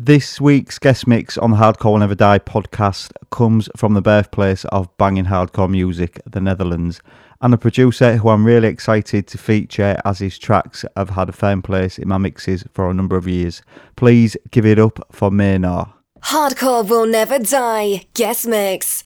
This week's guest mix on the Hardcore Will Never Die podcast comes from the birthplace of banging hardcore music, the Netherlands, and a producer who I'm really excited to feature as his tracks have had a firm place in my mixes for a number of years. Please give it up for Maynard. Hardcore Will Never Die guest mix.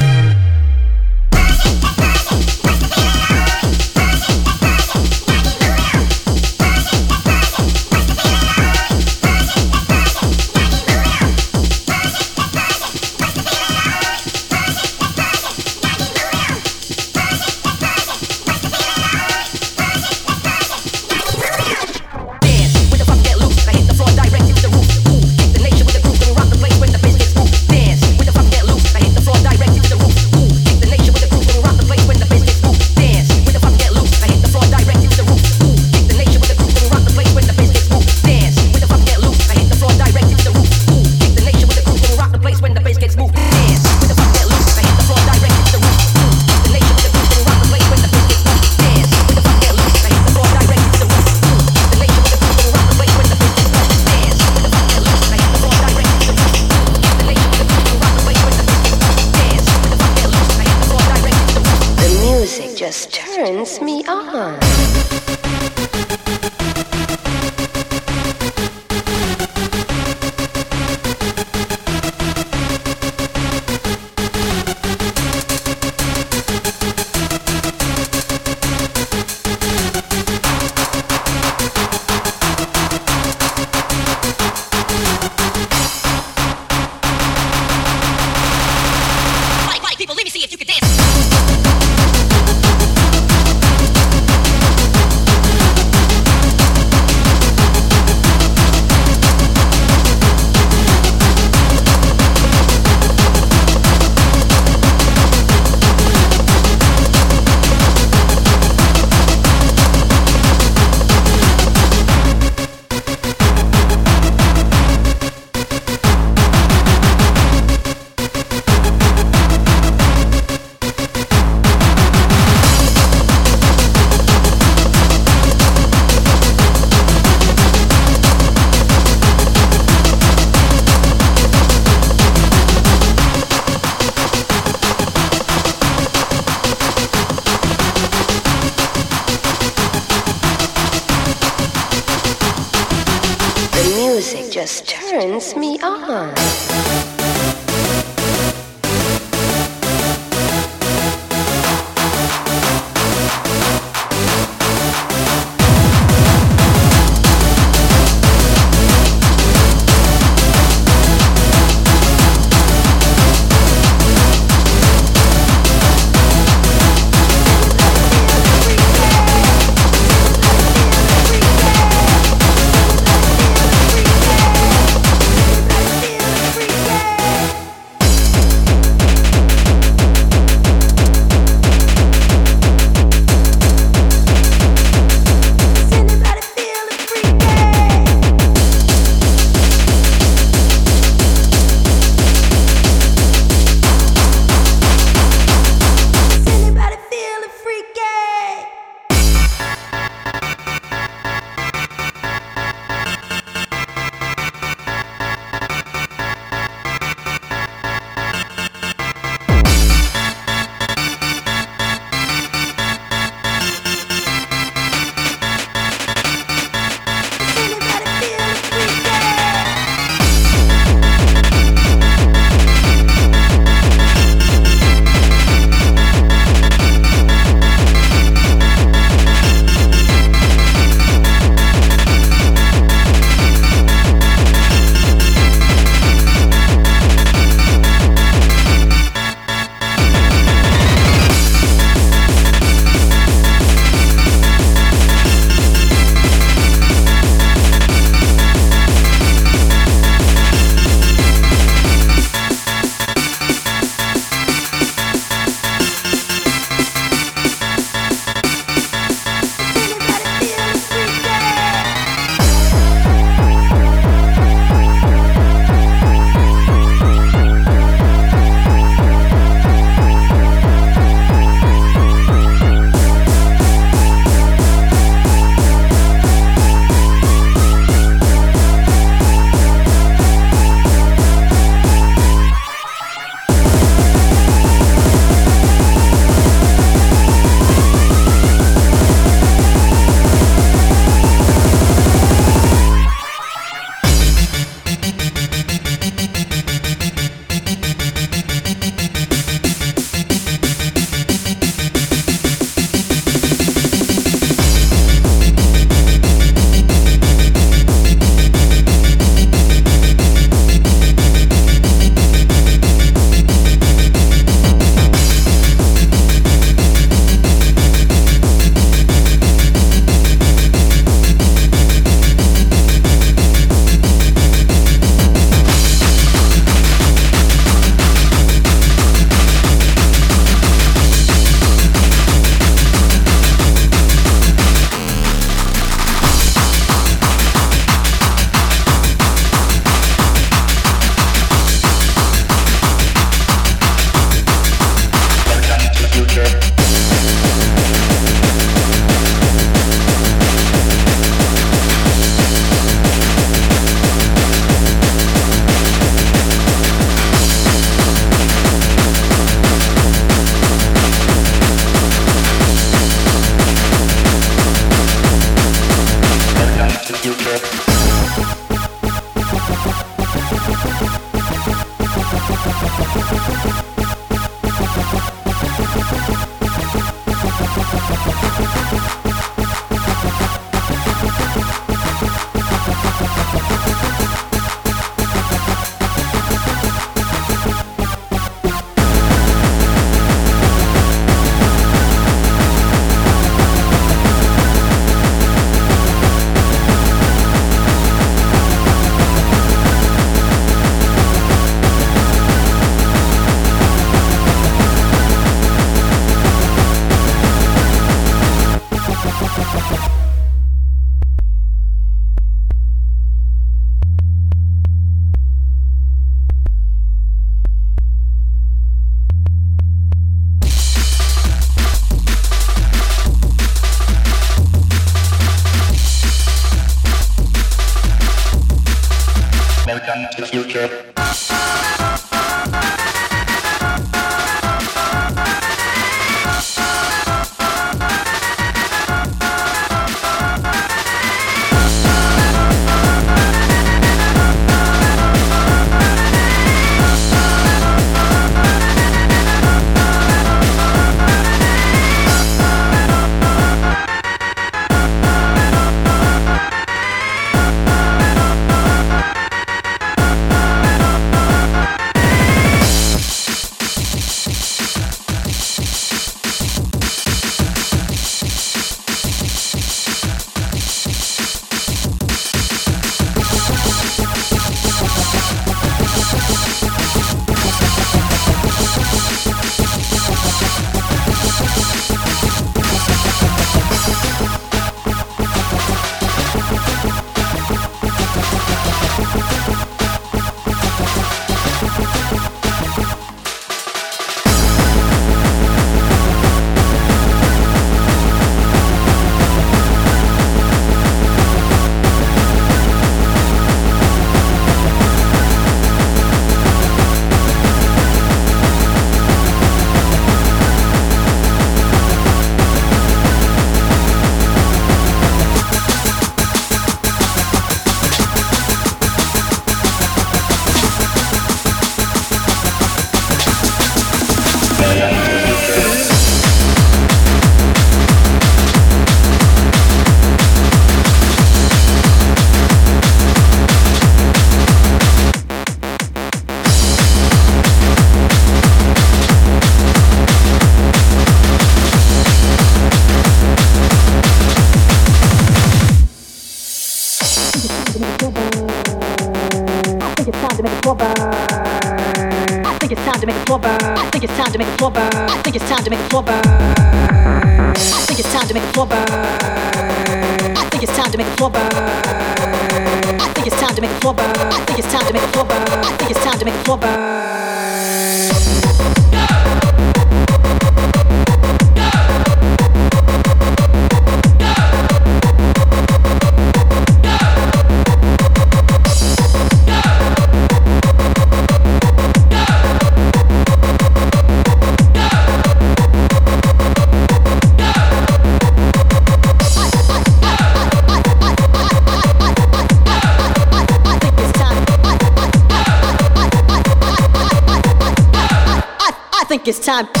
Think it's time.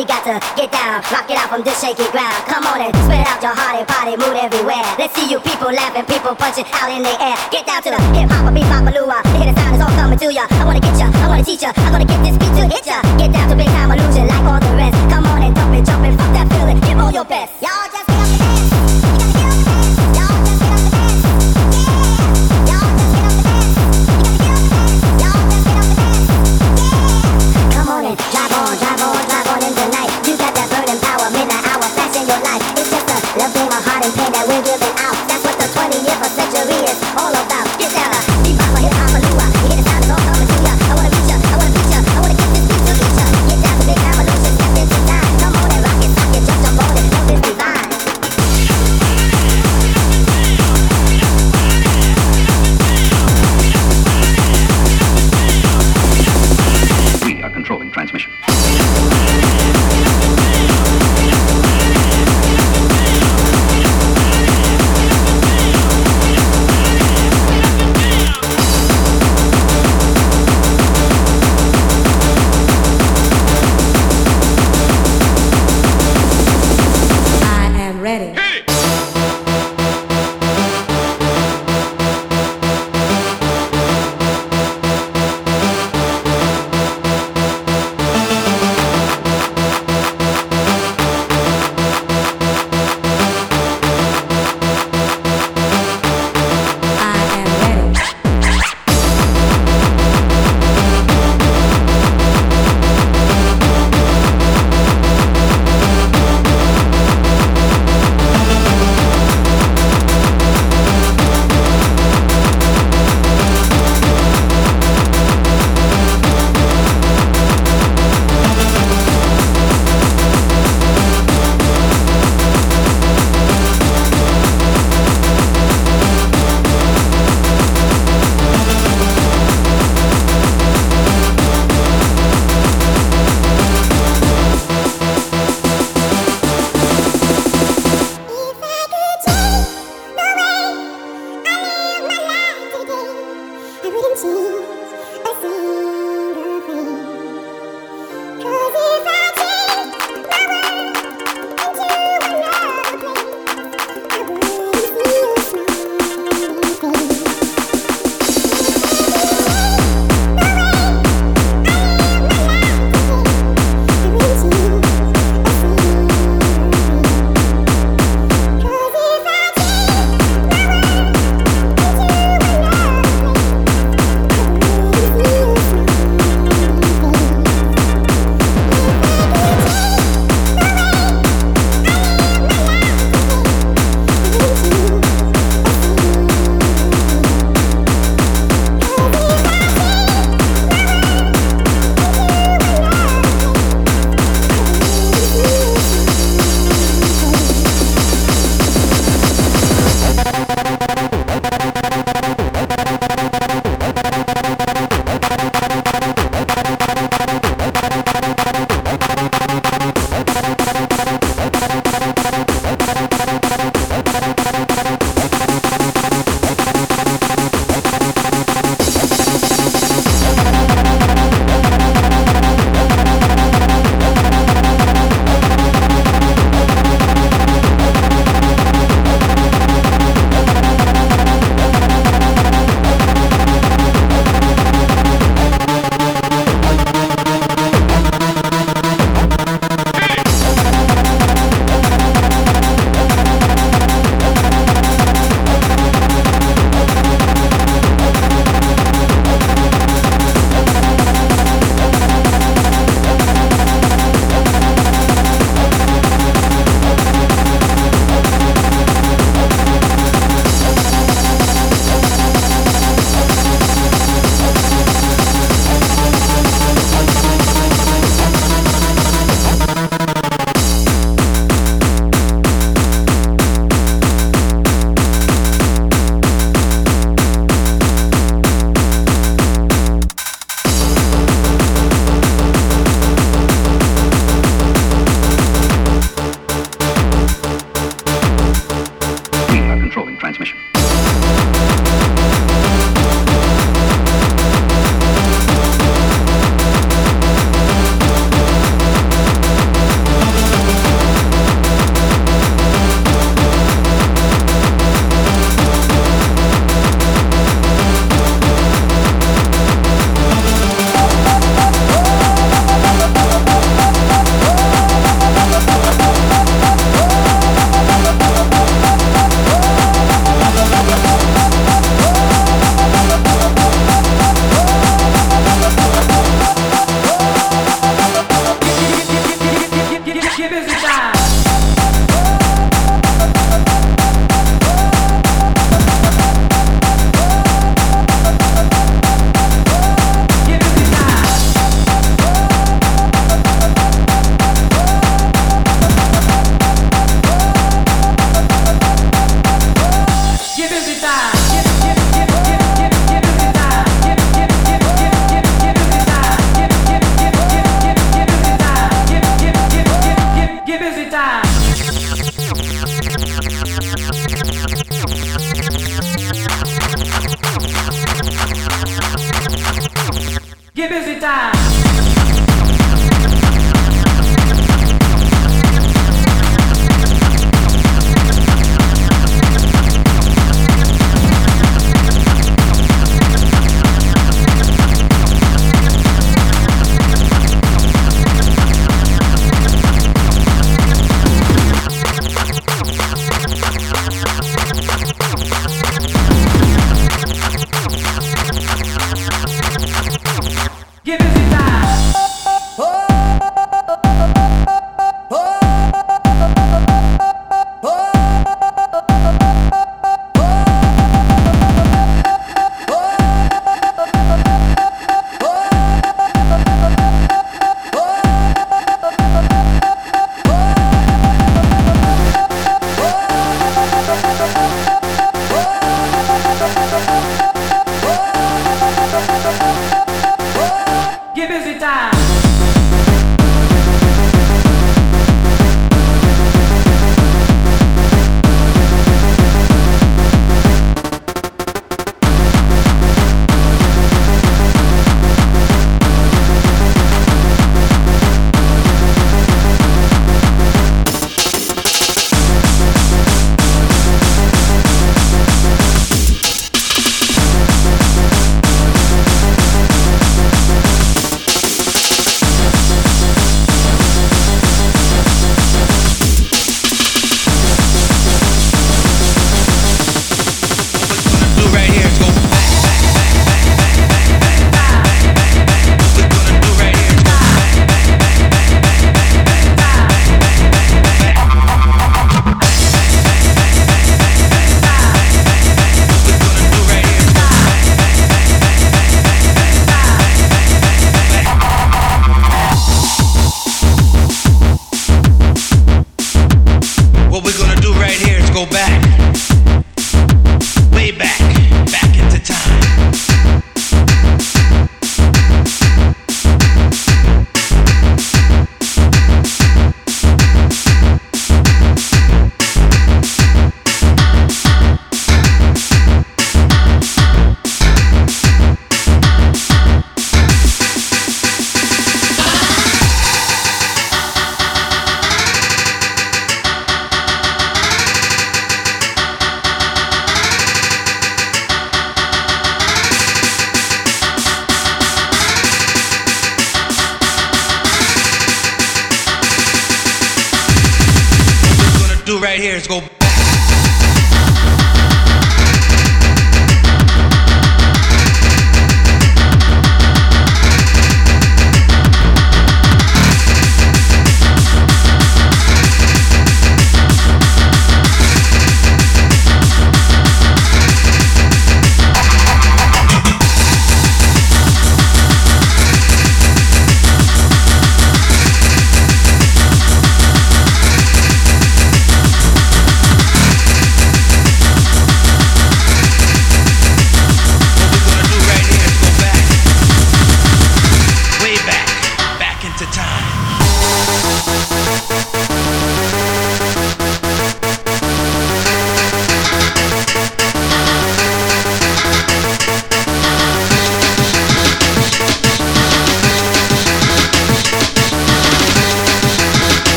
We got to get down, rock it out from this shaky ground. Come on and spread out your heart and party mood everywhere. Let's see you people laughing, people punching out in the air. Get down to the hip hop, beat pop, lua. Hear hit sound is all coming to ya. I wanna get ya, I wanna teach ya. I'm gonna get this beat to hit ya. Get down to big time illusion like all the rest. Come on and dump it, jump it, fuck that feeling. Give all your best.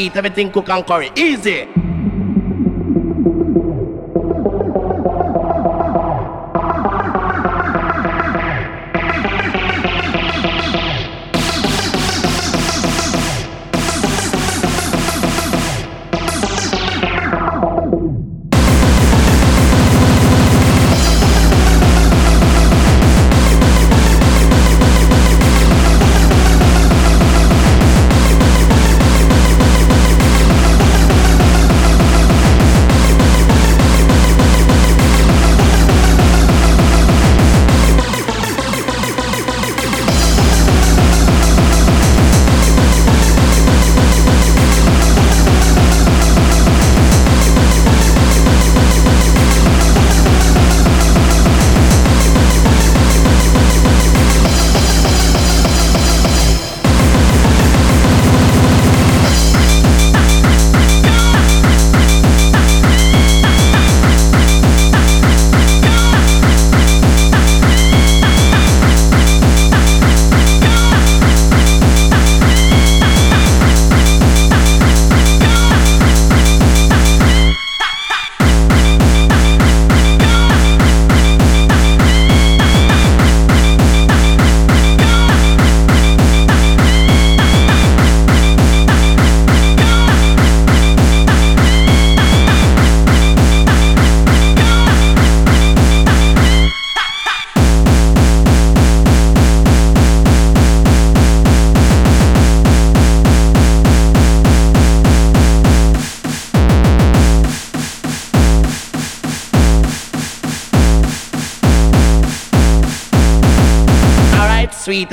eat everything cook and curry. Easy.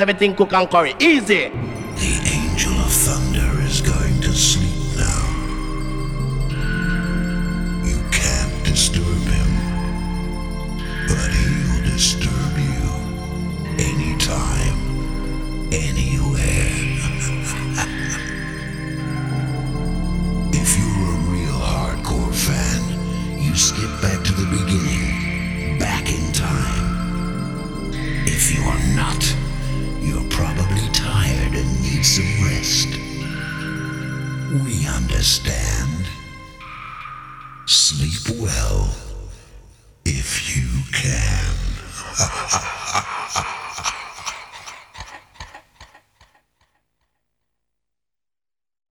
everything cook and curry. Easy.